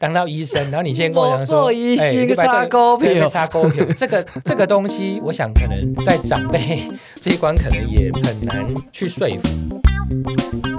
当到医生，然后你现在跟我讲说，哎生你擦股票对擦股票，这个这个东西，我想可能在长辈 这一关可能也很难去说服。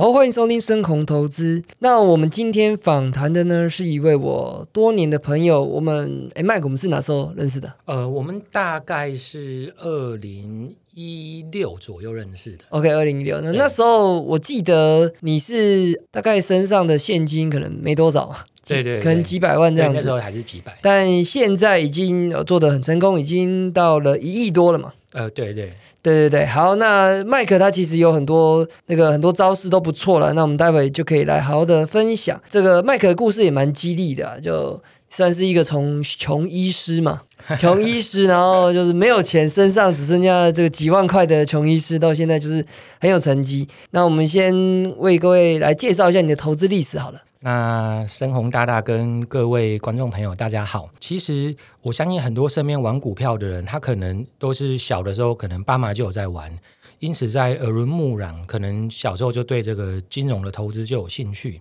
好，欢迎收听深红投资。那我们今天访谈的呢，是一位我多年的朋友。我们哎，麦克，我们是哪时候认识的呃，我们大概是二零一六左右认识的。？OK，二零一六。那对那时候我记得你是大概身上的现金可能没多少 对对对可能几百万这对，样子。那时候还是几百。但现在已经呃做的很成功，已经到了一亿多了嘛。呃，对对，对对对，好，那麦克他其实有很多那个很多招式都不错了，那我们待会就可以来好好的分享。这个麦克的故事也蛮激励的啊、就算是一个从穷医师嘛，穷医师，然后就是没有钱，身上只剩下这个几万块的穷医师，到现在就是很有成绩。那我们先为各位来介绍一下你的投资历史好了。那深红大大跟各位观众朋友，大家好。其实我相信很多身边玩股票的人，他可能都是小的时候，可能爸妈就有在玩，因此在耳濡目染，可能小时候就对这个金融的投资就有兴趣。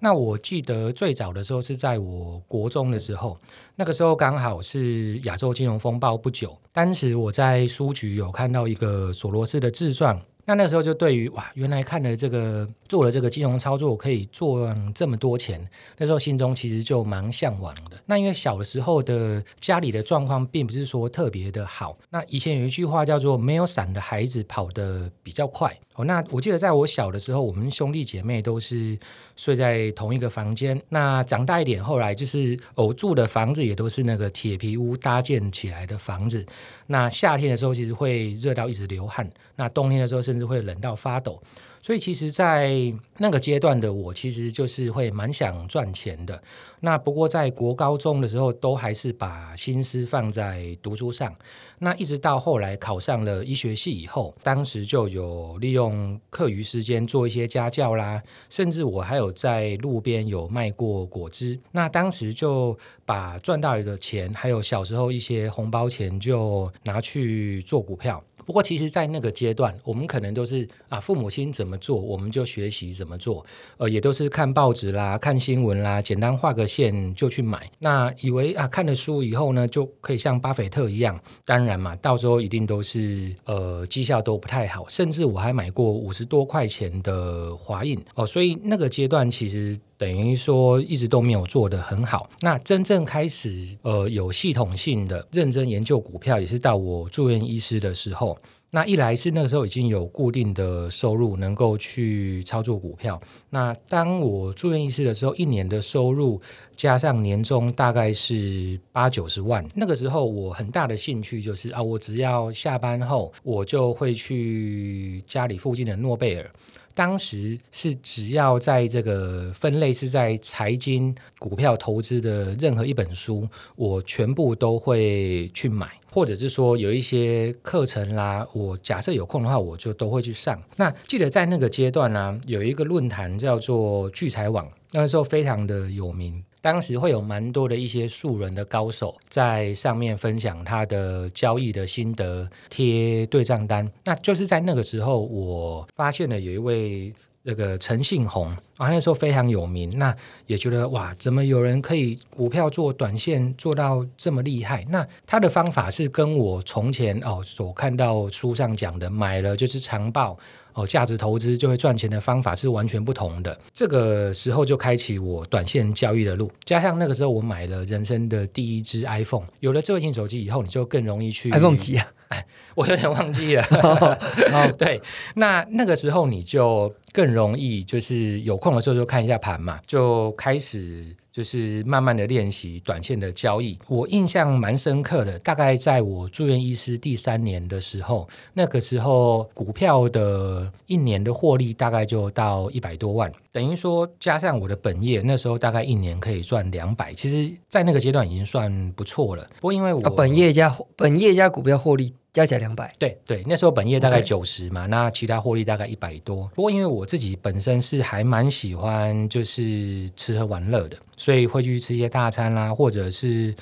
那我记得最早的时候是在我国中的时候，那个时候刚好是亚洲金融风暴不久，当时我在书局有看到一个索罗斯的自传。那那时候就对于哇，原来看了这个做了这个金融操作可以赚这么多钱，那时候心中其实就蛮向往的。那因为小的时候的家里的状况并不是说特别的好，那以前有一句话叫做“没有伞的孩子跑得比较快”。哦，那我记得在我小的时候，我们兄弟姐妹都是睡在同一个房间。那长大一点，后来就是哦住的房子也都是那个铁皮屋搭建起来的房子。那夏天的时候，其实会热到一直流汗；那冬天的时候，甚至会冷到发抖。所以其实，在那个阶段的我，其实就是会蛮想赚钱的。那不过在国高中的时候，都还是把心思放在读书上。那一直到后来考上了医学系以后，当时就有利用课余时间做一些家教啦，甚至我还有在路边有卖过果汁。那当时就把赚到的钱，还有小时候一些红包钱，就拿去做股票。不过，其实，在那个阶段，我们可能都是啊，父母亲怎么做，我们就学习怎么做。呃，也都是看报纸啦、看新闻啦，简单画个线就去买。那以为啊，看了书以后呢，就可以像巴菲特一样。当然嘛，到时候一定都是呃绩效都不太好，甚至我还买过五十多块钱的华印哦。所以那个阶段其实。等于说一直都没有做得很好。那真正开始呃有系统性的认真研究股票，也是到我住院医师的时候。那一来是那个时候已经有固定的收入，能够去操作股票。那当我住院医师的时候，一年的收入加上年终大概是八九十万。那个时候我很大的兴趣就是啊，我只要下班后，我就会去家里附近的诺贝尔。当时是只要在这个分类是在财经股票投资的任何一本书，我全部都会去买，或者是说有一些课程啦，我假设有空的话，我就都会去上。那记得在那个阶段呢、有一个论坛叫做聚财网，那时候非常的有名。当时会有蛮多的一些素人的高手在上面分享他的交易的心得，贴对账单。那就是在那个时候，我发现了有一位那个陈信宏啊，那时候非常有名。那也觉得哇，怎么有人可以股票做短线做到这么厉害？那他的方法是跟我从前哦所看到书上讲的，买了就是长报。哦，价值投资就会赚钱的方法是完全不同的。这个时候就开启我短线交易的路，加上那个时候我买了人生的第一只 iPhone，有了智慧型手机以后，你就更容易去 iPhone 几啊？我有点忘记了。哦，对，那那个时候你就更容易，就是有空的时候就看一下盘嘛，就开始就是慢慢的练习短线的交易。我印象蛮深刻的，大概在我住院医师第三年的时候，那个时候股票的一年的获利大概就到一百多万，等于说加上我的本业，那时候大概一年可以赚两百，其实在那个阶段已经算不错了。不过因为我、啊，本业加本业加股票获利加起来两百，对对，那时候本业大概九十嘛那其他获利大概一百多。不过因为我自己本身是还蛮喜欢就是吃喝玩乐的，所以会去吃一些大餐啦，或者是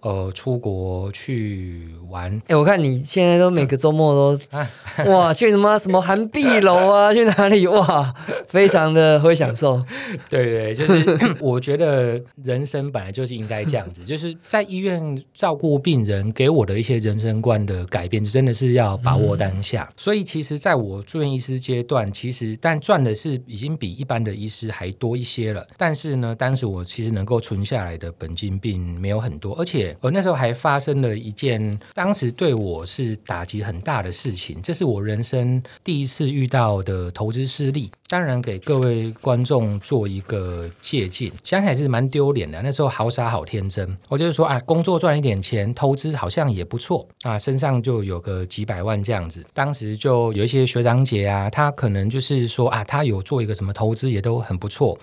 呃出国去玩。哎，我看你现在都每个周末都 哇去什么什么韩碧楼啊，去哪里哇，非常的会享受。对对，就是 我觉得人生本来就是应该这样子，就是在医院照顾病人，给我的一些人生观的改变，真的是要把握当下。所以其实在我住院医师阶段，其实但赚的是已经比一般的医师还多一些了。但是呢，当时我其其实能够存下来的本金并没有很多，而且我那时候还发生了一件当时对我是打击很大的事情，这是我人生第一次遇到的投资失利。当然给各位观众做一个借鉴，想起来是蛮丢脸的。那时候好傻好天真，我就是说啊，工作赚一点钱，投资好像也不错啊，身上就有个几百万这样子。当时就有一些学长姐啊，他可能就是说啊，他有做一个什么投资也都很不错。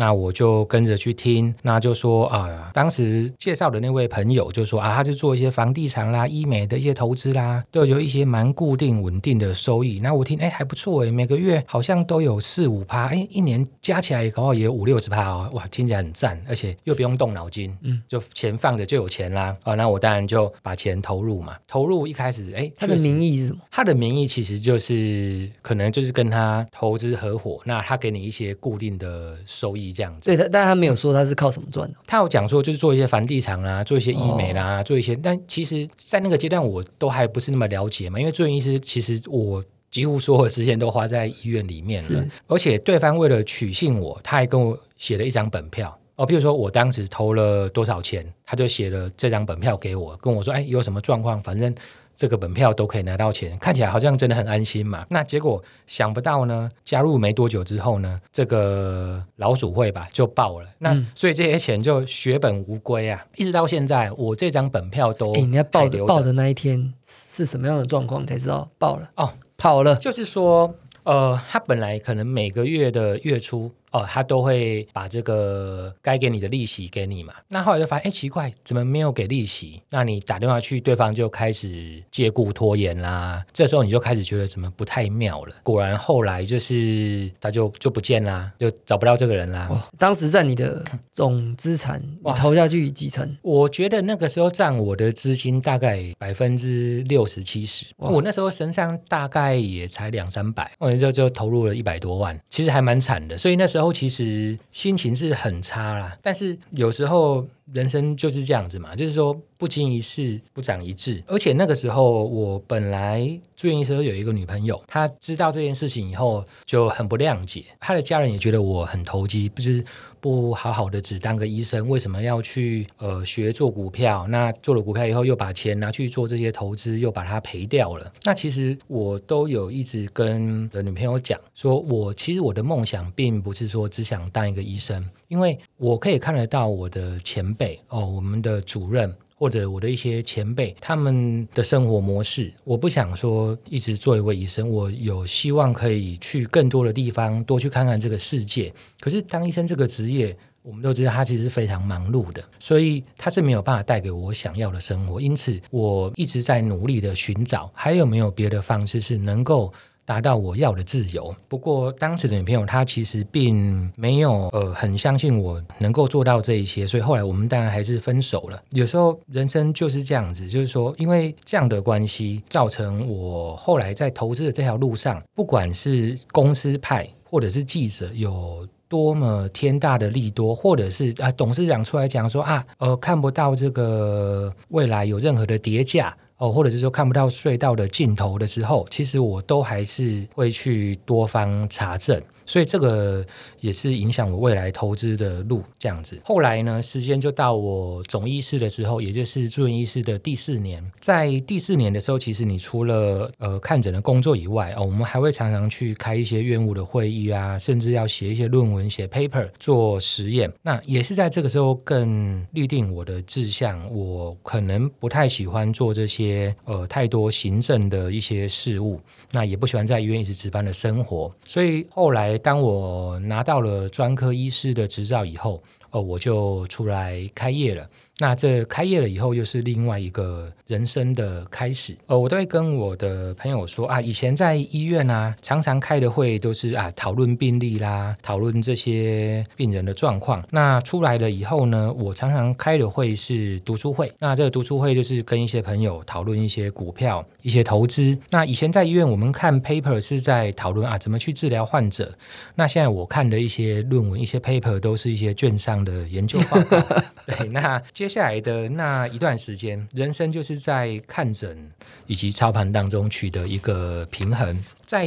那我就跟着去听，那就说啊，当时介绍的那位朋友就说啊，他是做一些房地产啦、医美的一些投资啦，都有一些蛮固定稳定的收益。那我听哎还不错哎，每个月好像都有四五趴，哎一年加起来搞好也有五六十趴哦，哇听起来很赞，而且又不用动脑筋，嗯，就钱放着就有钱啦。啊，那我当然就把钱投入嘛，投入一开始哎，他的名义是什么？他的名义其实就是可能就是跟他投资合伙，那他给你一些固定的收益。这样子，对，他但他没有说他是靠什么赚的。他有讲说就是做一些房地产啦，做一些医美啦，做一些。但其实，在那个阶段，我都还不是那么了解嘛。因为住院医师，其实我几乎所有时间都花在医院里面了。而且对方为了取信我，他还跟我写了一张本票哦。比如说我当时投了多少钱，他就写了这张本票给我，跟我说：“哎，有什么状况，反正。”这个本票都可以拿到钱，看起来好像真的很安心嘛。那结果想不到呢，加入没多久之后呢，这个老鼠会吧就爆了。那所以这些钱就血本无归啊！一直到现在，我这张本票都你要报的报的那一天是什么样的状况才知道爆了哦，跑了。就是说，呃，他本来可能每个月的月初。哦，他都会把这个该给你的利息给你嘛？那后来就发现，哎，奇怪，怎么没有给利息？那你打电话去，对方就开始借故拖延啦。这时候你就开始觉得怎么不太妙了。果然后来就是他就就不见啦，就找不到这个人啦。当时在你的总资产，你投下去几成？我觉得那个时候占我的资金大概百分之六十七十。我那时候身上大概也才两三百，我就就投入了一百多万，其实还蛮惨的。所以那时候。时候其实心情是很差啦，但是有时候人生就是这样子嘛，就是说不经一事不长一智。而且那个时候我本来住院医生有一个女朋友，她知道这件事情以后就很不谅解，她的家人也觉得我很投机，不是。不好好的只当个医生，为什么要去呃学做股票？那做了股票以后，又把钱拿去做这些投资，又把它赔掉了。那其实我都有一直跟的女朋友讲，说我其实我的梦想并不是说只想当一个医生，因为我可以看得到我的前辈哦，我们的主任。或者我的一些前辈，他们的生活模式，我不想说一直做一位医生，我有希望可以去更多的地方，多去看看这个世界。可是当医生这个职业，我们都知道他其实是非常忙碌的，所以他是没有办法带给我想要的生活。因此，我一直在努力的寻找，还有没有别的方式是能够。达到我要的自由。不过当时的女朋友她其实并没有呃很相信我能够做到这一些，所以后来我们当然还是分手了。有时候人生就是这样子，就是说因为这样的关系，造成我后来在投资的这条路上，不管是公司派或者是记者有多么天大的利多，或者是啊董事长出来讲说啊呃看不到这个未来有任何的叠价。哦，或者是说看不到隧道的尽头的时候，其实我都还是会去多方查证。所以这个也是影响我未来投资的路，这样子。后来呢，时间就到我总医师的时候，也就是住院医师的第四年。在第四年的时候，其实你除了呃看诊的工作以外，哦，我们还会常常去开一些院务的会议啊，甚至要写一些论文、写 paper、做实验。那也是在这个时候更立定我的志向。我可能不太喜欢做这些呃太多行政的一些事务，那也不喜欢在医院一直值班的生活。所以后来。当我拿到了专科医师的执照以后，哦，我就出来开业了。那这开业了以后，又是另外一个人生的开始。呃，我都会跟我的朋友说啊，以前在医院啊，常常开的会都是啊，讨论病例啦，讨论这些病人的状况。那出来了以后呢，我常常开的会是读书会。那这个读书会就是跟一些朋友讨论一些股票、一些投资。那以前在医院，我们看 paper 是在讨论啊，怎么去治疗患者。那现在我看的一些论文、一些 paper 都是一些卷上的研究报告。对，那接。接下来的那一段时间，人生就是在看诊以及操盘当中取得一个平衡。在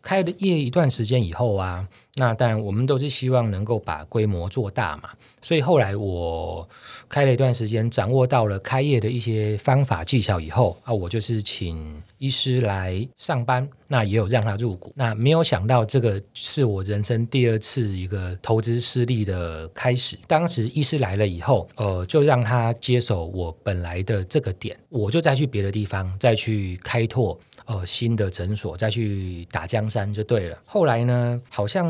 开了业一段时间以后啊，那当然我们都是希望能够把规模做大嘛。所以后来我开了一段时间，掌握到了开业的一些方法技巧以后啊，我就是请医师来上班，那也有让他入股。那没有想到这个是我人生第二次一个投资失利的开始。当时医师来了以后，呃，就让他接手我本来的这个点，我就再去别的地方再去开拓。呃，新的诊所再去打江山就对了。后来呢，好像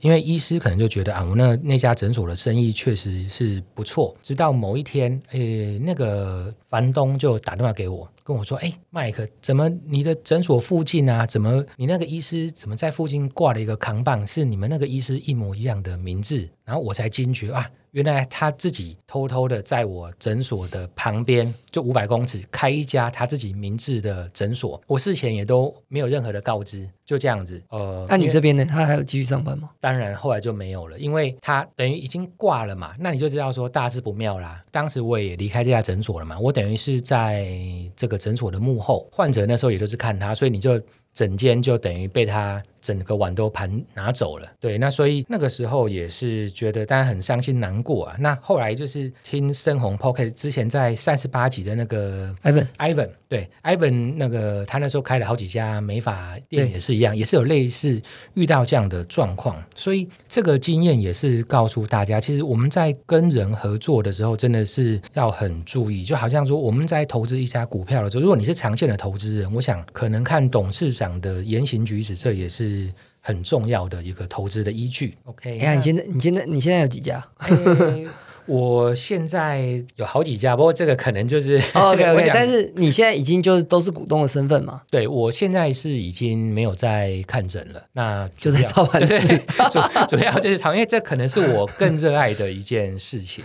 因为医师可能就觉得啊，我那那家诊所的生意确实是不错。直到某一天，诶，那个房东就打电话给我，跟我说：“哎，麦克，怎么你的诊所附近啊？怎么你那个医师怎么在附近挂了一个扛棒，是你们那个医师一模一样的名字？”然后我才惊觉啊。原来他自己偷偷的在我诊所的旁边，就五百公尺开一家他自己名字的诊所，我事前也都没有任何的告知，就这样子。呃，那你这边呢？他还有继续上班吗？当然，后来就没有了，因为他等于已经挂了嘛。那你就知道说大事不妙啦。当时我也离开这家诊所了嘛，我等于是在这个诊所的幕后，患者那时候也都是看他，所以你就整间就等于被他。整个碗都盘拿走了，对，那所以那个时候也是觉得大家很伤心难过啊。那后来就是听深红 Pocket 之前在三十八集的那个 Ivan，Ivan 对 Ivan 那个他那时候开了好几家美发店也是一样，也是有类似遇到这样的状况，所以这个经验也是告诉大家，其实我们在跟人合作的时候真的是要很注意，就好像说我们在投资一家股票的时候，如果你是长线的投资人，我想可能看董事长的言行举止，这也是。是很重要的一个投资的依据。OK，哎，你现在你现在你现在有几家？我现在有好几家，不过这个可能就是 OK OK。但是你现在已经就是都是股东的身份嘛？对，我现在是已经没有在看诊了，那就在操盘室。主主要就是因为这可能是我更热爱的一件事情。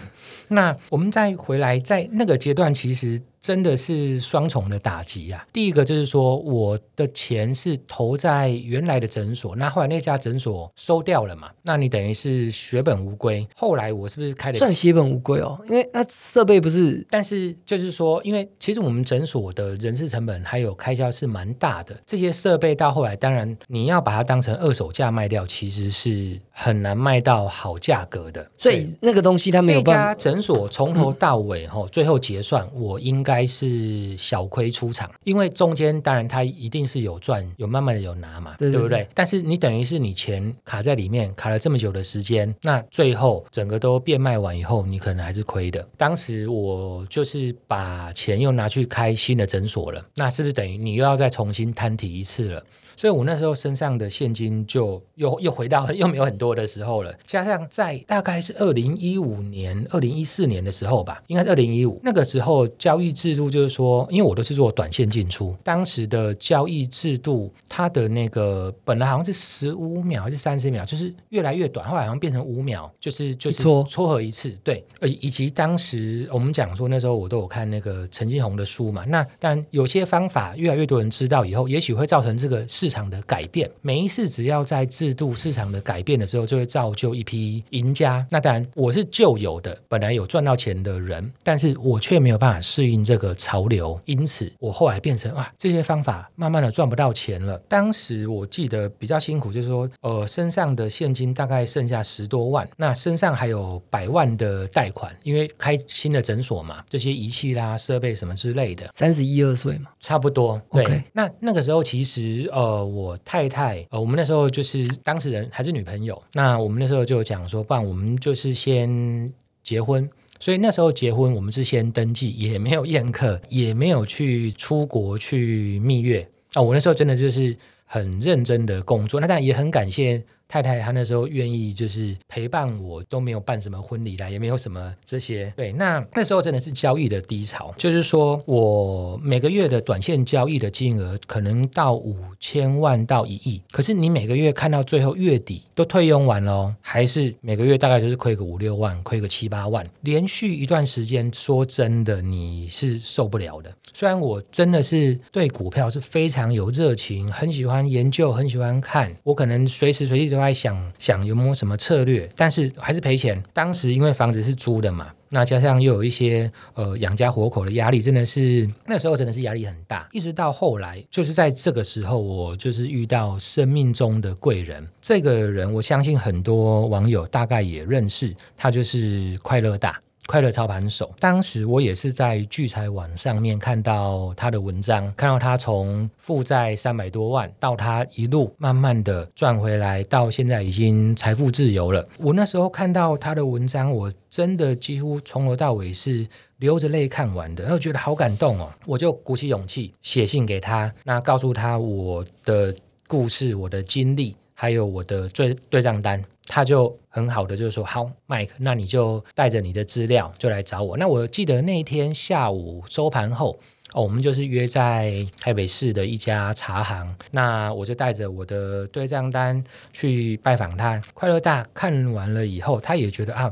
那我们再回来，在那个阶段，其实。真的是双重的打击啊！第一个就是说，我的钱是投在原来的诊所，那后来那家诊所收掉了嘛？那你等于是血本无归。后来我是不是开的算血本无归哦？因为那设备不是，但是就是说，因为其实我们诊所的人事成本还有开销是蛮大的，这些设备到后来，当然你要把它当成二手价卖掉，其实是很难卖到好价格的。所以那个东西他没有办法。诊所从头到尾哈，最后结算我应该。该是小亏出场，因为中间当然它一定是有赚，有慢慢的有拿嘛，对不对？但是你等于是你钱卡在里面，卡了这么久的时间，那最后整个都变卖完以后，你可能还是亏的。当时我就是把钱又拿去开新的诊所了，那是不是等于你又要再重新摊提一次了？所以我那时候身上的现金就又又回到 又没有很多的时候了，加上在大概是二零一五年、二零一四年的时候吧，应该是二零一五那个时候交易制度就是说，因为我都是做短线进出，当时的交易制度它的那个本来好像是十五秒还是三十秒，就是越来越短，后来好像变成五秒，就是就是撮撮合一次，对，呃，以及当时我们讲说那时候我都有看那个陈金红的书嘛，那但有些方法越来越多人知道以后，也许会造成这个市。场的改变，每一次只要在制度市场的改变的时候，就会造就一批赢家。那当然，我是旧有的，本来有赚到钱的人，但是我却没有办法适应这个潮流，因此我后来变成啊，这些方法慢慢的赚不到钱了。当时我记得比较辛苦，就是说，呃，身上的现金大概剩下十多万，那身上还有百万的贷款，因为开新的诊所嘛，这些仪器啦、设备什么之类的。三十一二岁嘛，差不多。对，那那个时候其实呃。呃我太太，呃，我们那时候就是当事人还是女朋友，那我们那时候就讲说，不然我们就是先结婚。所以那时候结婚，我们是先登记，也没有宴客，也没有去出国去蜜月啊。我那时候真的就是很认真的工作，那当然也很感谢。太太她那时候愿意就是陪伴我，都没有办什么婚礼啦，也没有什么这些。对，那那时候真的是交易的低潮，就是说我每个月的短线交易的金额可能到五千万到一亿，可是你每个月看到最后月底都退用完了，还是每个月大概就是亏个五六万，亏个七八万，连续一段时间，说真的你是受不了的。虽然我真的是对股票是非常有热情，很喜欢研究，很喜欢看，我可能随时随地都在想想有没有什么策略，但是还是赔钱。当时因为房子是租的嘛，那加上又有一些呃养家活口的压力，真的是那时候真的是压力很大。一直到后来，就是在这个时候，我就是遇到生命中的贵人。这个人，我相信很多网友大概也认识，他就是快乐大。快乐操盘手，当时我也是在聚财网上面看到他的文章，看到他从负债三百多万到他一路慢慢的赚回来，到现在已经财富自由了。我那时候看到他的文章，我真的几乎从头到尾是流着泪看完的，然后觉得好感动哦，我就鼓起勇气写信给他，那告诉他我的故事、我的经历，还有我的对对账单。他就很好的就是说，好，Mike，那你就带着你的资料就来找我。那我记得那一天下午收盘后，哦，我们就是约在台北市的一家茶行。那我就带着我的对账单去拜访他。快乐大看完了以后，他也觉得啊，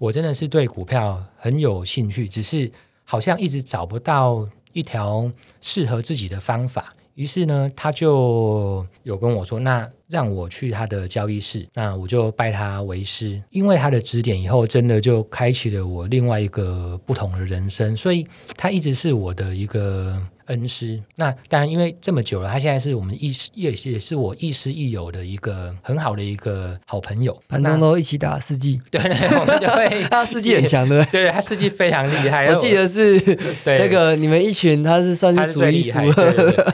我真的是对股票很有兴趣，只是好像一直找不到一条适合自己的方法。于是呢，他就有跟我说，那。让我去他的交易室，那我就拜他为师。因为他的指点，以后真的就开启了我另外一个不同的人生。所以，他一直是我的一个。恩师，那当然，因为这么久了，他现在是我们亦师也也是我亦师亦友的一个很好的一个好朋友。盘中都一起打四季，对，我们就会 他四季很强，的对？他四季非常厉害。我记得是那个你们一群，他是算是最厉害。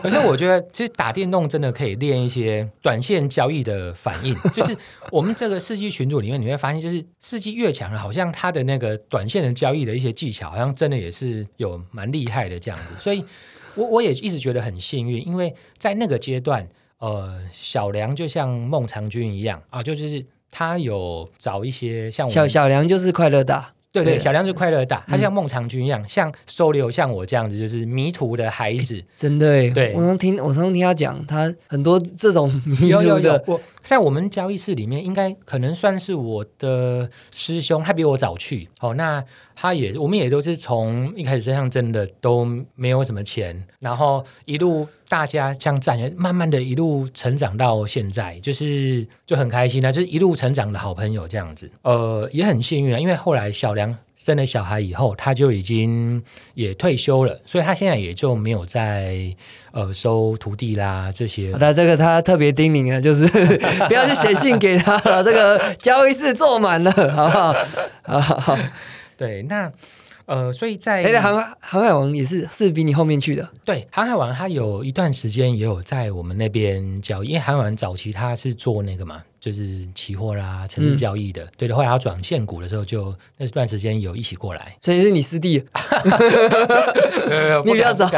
而且我觉得，其实打电动真的可以练一些短线交易的反应。就是我们这个四季群组里面，你会发现，就是四季越强了，好像他的那个短线的交易的一些技巧，好像真的也是有蛮厉害的这样子。所以。我我也一直觉得很幸运，因为在那个阶段，呃，小梁就像孟尝君一样啊，就就是他有找一些像小小梁就是快乐大。对对，小梁就快乐大，他像孟尝君一样，像收留像我这样子，就是迷途的孩子。真的，对我能听，我常听他讲，他很多这种迷途的。我在我们交易室里面，应该可能算是我的师兄，他比我早去。哦，那他也，我们也都是从一开始身上真的都没有什么钱，然后一路大家这样站，慢慢的一路成长到现在，就是就很开心啊，就是一路成长的好朋友这样子。呃，也很幸运啊，因为后来小梁。生了小孩以后，他就已经也退休了，所以他现在也就没有在呃收徒弟啦这些。那这个他特别叮咛啊，就是 不要去写信给他了，这个交易室坐满了，好不好？好，对，那。呃，所以在哎，航航海王也是是比你后面去的。对，航海王他有一段时间也有在我们那边交易，因为航海王早期他是做那个嘛，就是期货啦、城市交易的。对的，后来他转现股的时候，就那段时间有一起过来。所以是你师弟，你不要走。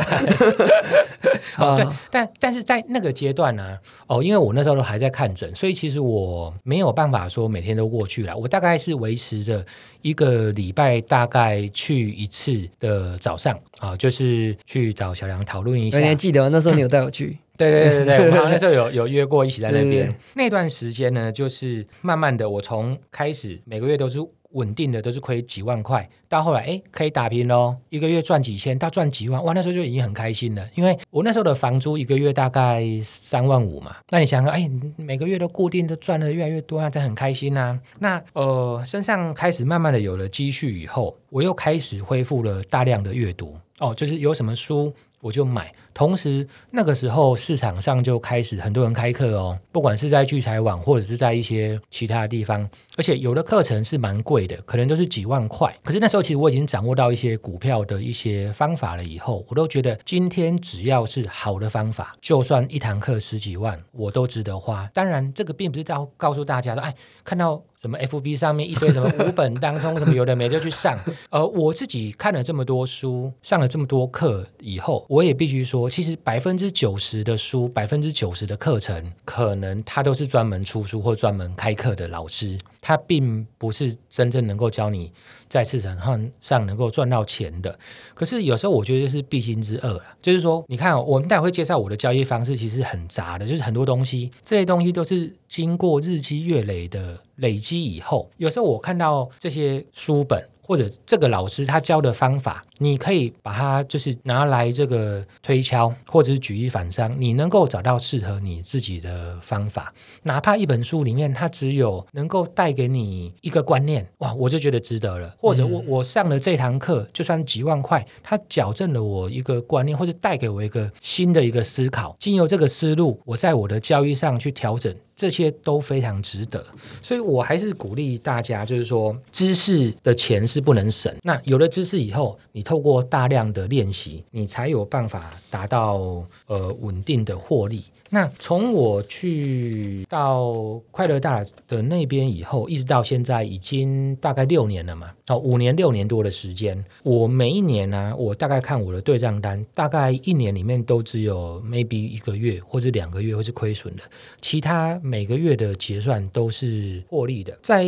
啊，对，但但是在那个阶段呢，哦，因为我那时候都还在看诊，所以其实我没有办法说每天都过去了。我大概是维持着一个礼拜大概去一次的早上啊，就是去找小梁讨论一下。你还记得那时候你有带我去？对对对对，我们那时候有有约过一起在那边。那段时间呢，就是慢慢的，我从开始每个月都是。稳定的都是亏几万块，到后来哎可以打平喽，一个月赚几千，到赚几万，哇那时候就已经很开心了。因为我那时候的房租一个月大概三万五嘛，那你想想，哎每个月都固定的赚的越来越多，那很开心呐。那呃身上开始慢慢的有了积蓄以后，我又开始恢复了大量的阅读哦，就是有什么书我就买。同时，那个时候市场上就开始很多人开课哦，不管是在聚财网或者是在一些其他的地方，而且有的课程是蛮贵的，可能都是几万块。可是那时候其实我已经掌握到一些股票的一些方法了，以后我都觉得今天只要是好的方法，就算一堂课十几万，我都值得花。当然，这个并不是要告诉大家说，哎，看到。什么 FB 上面一堆什么五本当中什么有的没就去上，呃，我自己看了这么多书，上了这么多课以后，我也必须说，其实百分之九十的书，百分之九十的课程，可能他都是专门出书或专门开课的老师，他并不是真正能够教你在市场上上能够赚到钱的。可是有时候我觉得这是必经之恶了，就是说，你看我们待会介绍我的交易方式，其实很杂的，就是很多东西，这些东西都是经过日积月累的累积以后，有时候我看到这些书本。或者这个老师他教的方法，你可以把它就是拿来这个推敲，或者是举一反三，你能够找到适合你自己的方法。哪怕一本书里面它只有能够带给你一个观念，哇，我就觉得值得了。或者我我上了这堂课，就算几万块，它矫正了我一个观念，或者带给我一个新的一个思考，经由这个思路，我在我的交易上去调整。这些都非常值得，所以我还是鼓励大家，就是说，知识的钱是不能省。那有了知识以后，你透过大量的练习，你才有办法达到呃稳定的获利。那从我去到快乐大的那边以后，一直到现在已经大概六年了嘛，哦，五年六年多的时间。我每一年呢，我大概看我的对账单，大概一年里面都只有 maybe 一个月或者两个月会是亏损的，其他每个月的结算都是获利的。在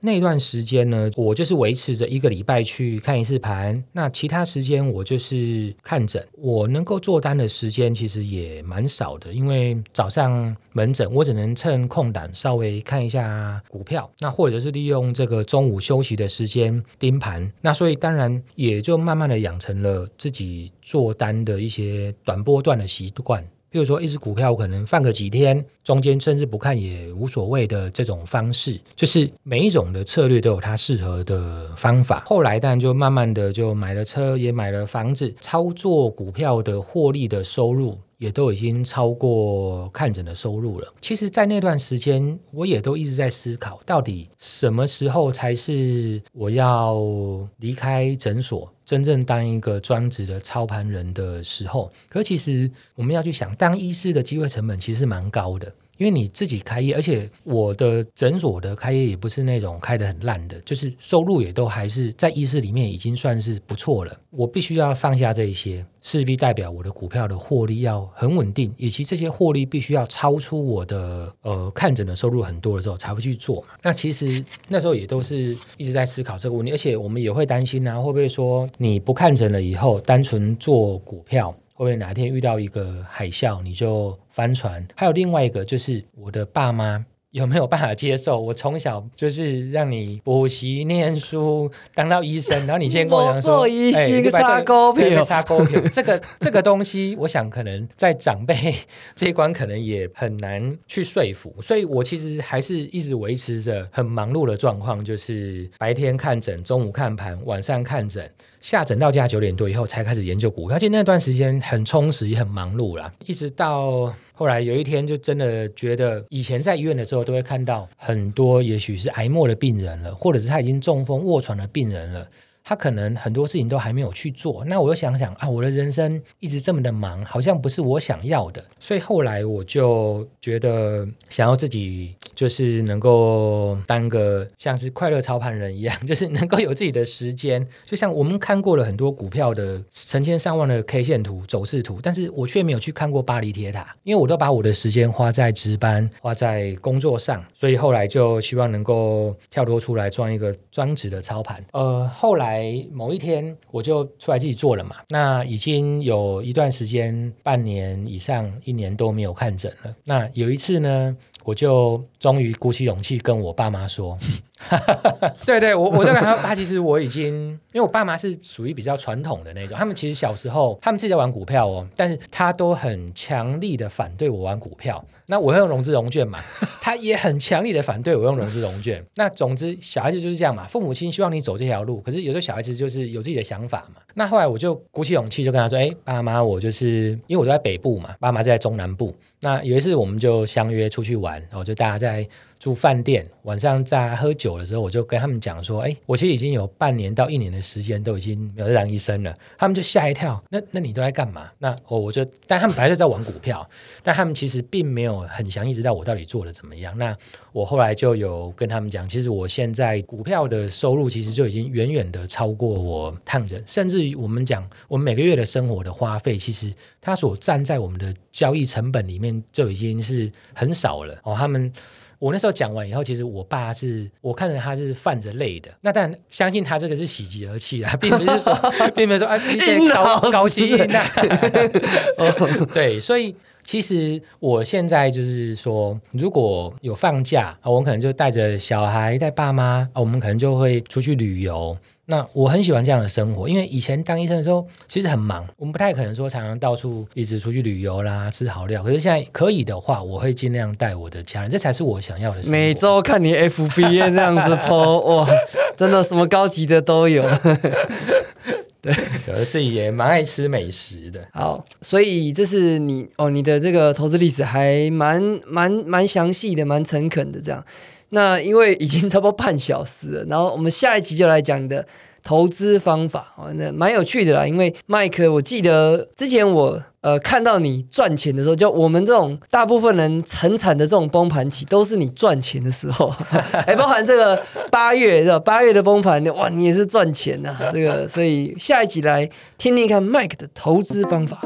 那段时间呢，我就是维持着一个礼拜去看一次盘，那其他时间我就是看诊。我能够做单的时间其实也蛮少的，因为。早上门诊，我只能趁空档稍微看一下股票，那或者是利用这个中午休息的时间盯盘，那所以当然也就慢慢的养成了自己做单的一些短波段的习惯。比如说一只股票，我可能放个几天，中间甚至不看也无所谓的这种方式，就是每一种的策略都有它适合的方法。后来当然就慢慢的就买了车，也买了房子，操作股票的获利的收入。也都已经超过看诊的收入了。其实，在那段时间，我也都一直在思考，到底什么时候才是我要离开诊所，真正当一个专职的操盘人的时候。可其实，我们要去想，当医师的机会成本其实蛮高的。因为你自己开业，而且我的诊所的开业也不是那种开的很烂的，就是收入也都还是在医师里面已经算是不错了。我必须要放下这一些，势必代表我的股票的获利要很稳定，以及这些获利必须要超出我的呃看诊的收入很多的时候才会去做嘛。那其实那时候也都是一直在思考这个问题，而且我们也会担心啊，会不会说你不看诊了以后，单纯做股票？会不会哪天遇到一个海啸，你就翻船？还有另外一个，就是我的爸妈。有没有办法接受？我从小就是让你补习、念书、当到医生，然后你现在跟我讲说，哎，擦沟皮，擦沟皮，这个这个东西，我想可能在长辈这一关可能也很难去说服。所以我其实还是一直维持着很忙碌的状况，就是白天看诊，中午看盘，晚上看诊，下诊到家九点多以后才开始研究股票。而且那段时间很充实，也很忙碌啦，一直到。后来有一天，就真的觉得以前在医院的时候，都会看到很多，也许是癌末的病人了，或者是他已经中风卧床的病人了。他可能很多事情都还没有去做，那我又想想啊，我的人生一直这么的忙，好像不是我想要的，所以后来我就觉得想要自己就是能够当个像是快乐操盘人一样，就是能够有自己的时间，就像我们看过了很多股票的成千上万的 K 线图、走势图，但是我却没有去看过巴黎铁塔，因为我都把我的时间花在值班、花在工作上，所以后来就希望能够跳脱出来装一个专职的操盘，呃，后来。来某一天我就出来自己做了嘛，那已经有一段时间，半年以上，一年都没有看诊了。那有一次呢，我就终于鼓起勇气跟我爸妈说。对对，我我就跟他，他其实我已经，因为我爸妈是属于比较传统的那种，他们其实小时候他们自己在玩股票哦，但是他都很强力的反对我玩股票。那我会用融资融券嘛，他也很强力的反对我用融资融券。那总之小孩子就是这样嘛，父母亲希望你走这条路，可是有时候小孩子就是有自己的想法嘛。那后来我就鼓起勇气就跟他说，哎，爸妈，我就是因为我都在北部嘛，爸妈在中南部。那有一次我们就相约出去玩，然后就大家在。住饭店，晚上在喝酒的时候，我就跟他们讲说，哎，我其实已经有半年到一年的时间都已经没有在当医生了。他们就吓一跳，那那你都在干嘛？那我我就，但他们本来就在玩股票，但他们其实并没有很详细知道我到底做的怎么样。那我后来就有跟他们讲，其实我现在股票的收入其实就已经远远的超过我烫着，甚至于我们讲我们每个月的生活的花费，其实它所占在我们的交易成本里面就已经是很少了哦。他们我那时候讲完以后，其实我爸是我看着他是泛着泪的。那但相信他这个是喜极而泣啊，并不是说，并不是说啊，你这高高兴啊。对，所以。其实我现在就是说，如果有放假啊，我们可能就带着小孩、带爸妈啊，我们可能就会出去旅游。那我很喜欢这样的生活，因为以前当医生的时候其实很忙，我们不太可能说常常到处一直出去旅游啦、吃好料。可是现在可以的话，我会尽量带我的家人，这才是我想要的。每周看你 FB 这样子 po，哇，真的什么高级的都有。对，我自己也蛮爱吃美食的。好，所以这是你哦，你的这个投资历史还蛮蛮蛮详细的，蛮诚恳的这样。那因为已经差不多半小时了，然后我们下一集就来讲你的。投资方法哦，那蛮有趣的啦。因为麦克，我记得之前我呃看到你赚钱的时候，就我们这种大部分人成产的这种崩盘期，都是你赚钱的时候。哎，包含这个八月是吧？八月的崩盘，哇，你也是赚钱呐。这个，所以下一集来听听看麦克的投资方法。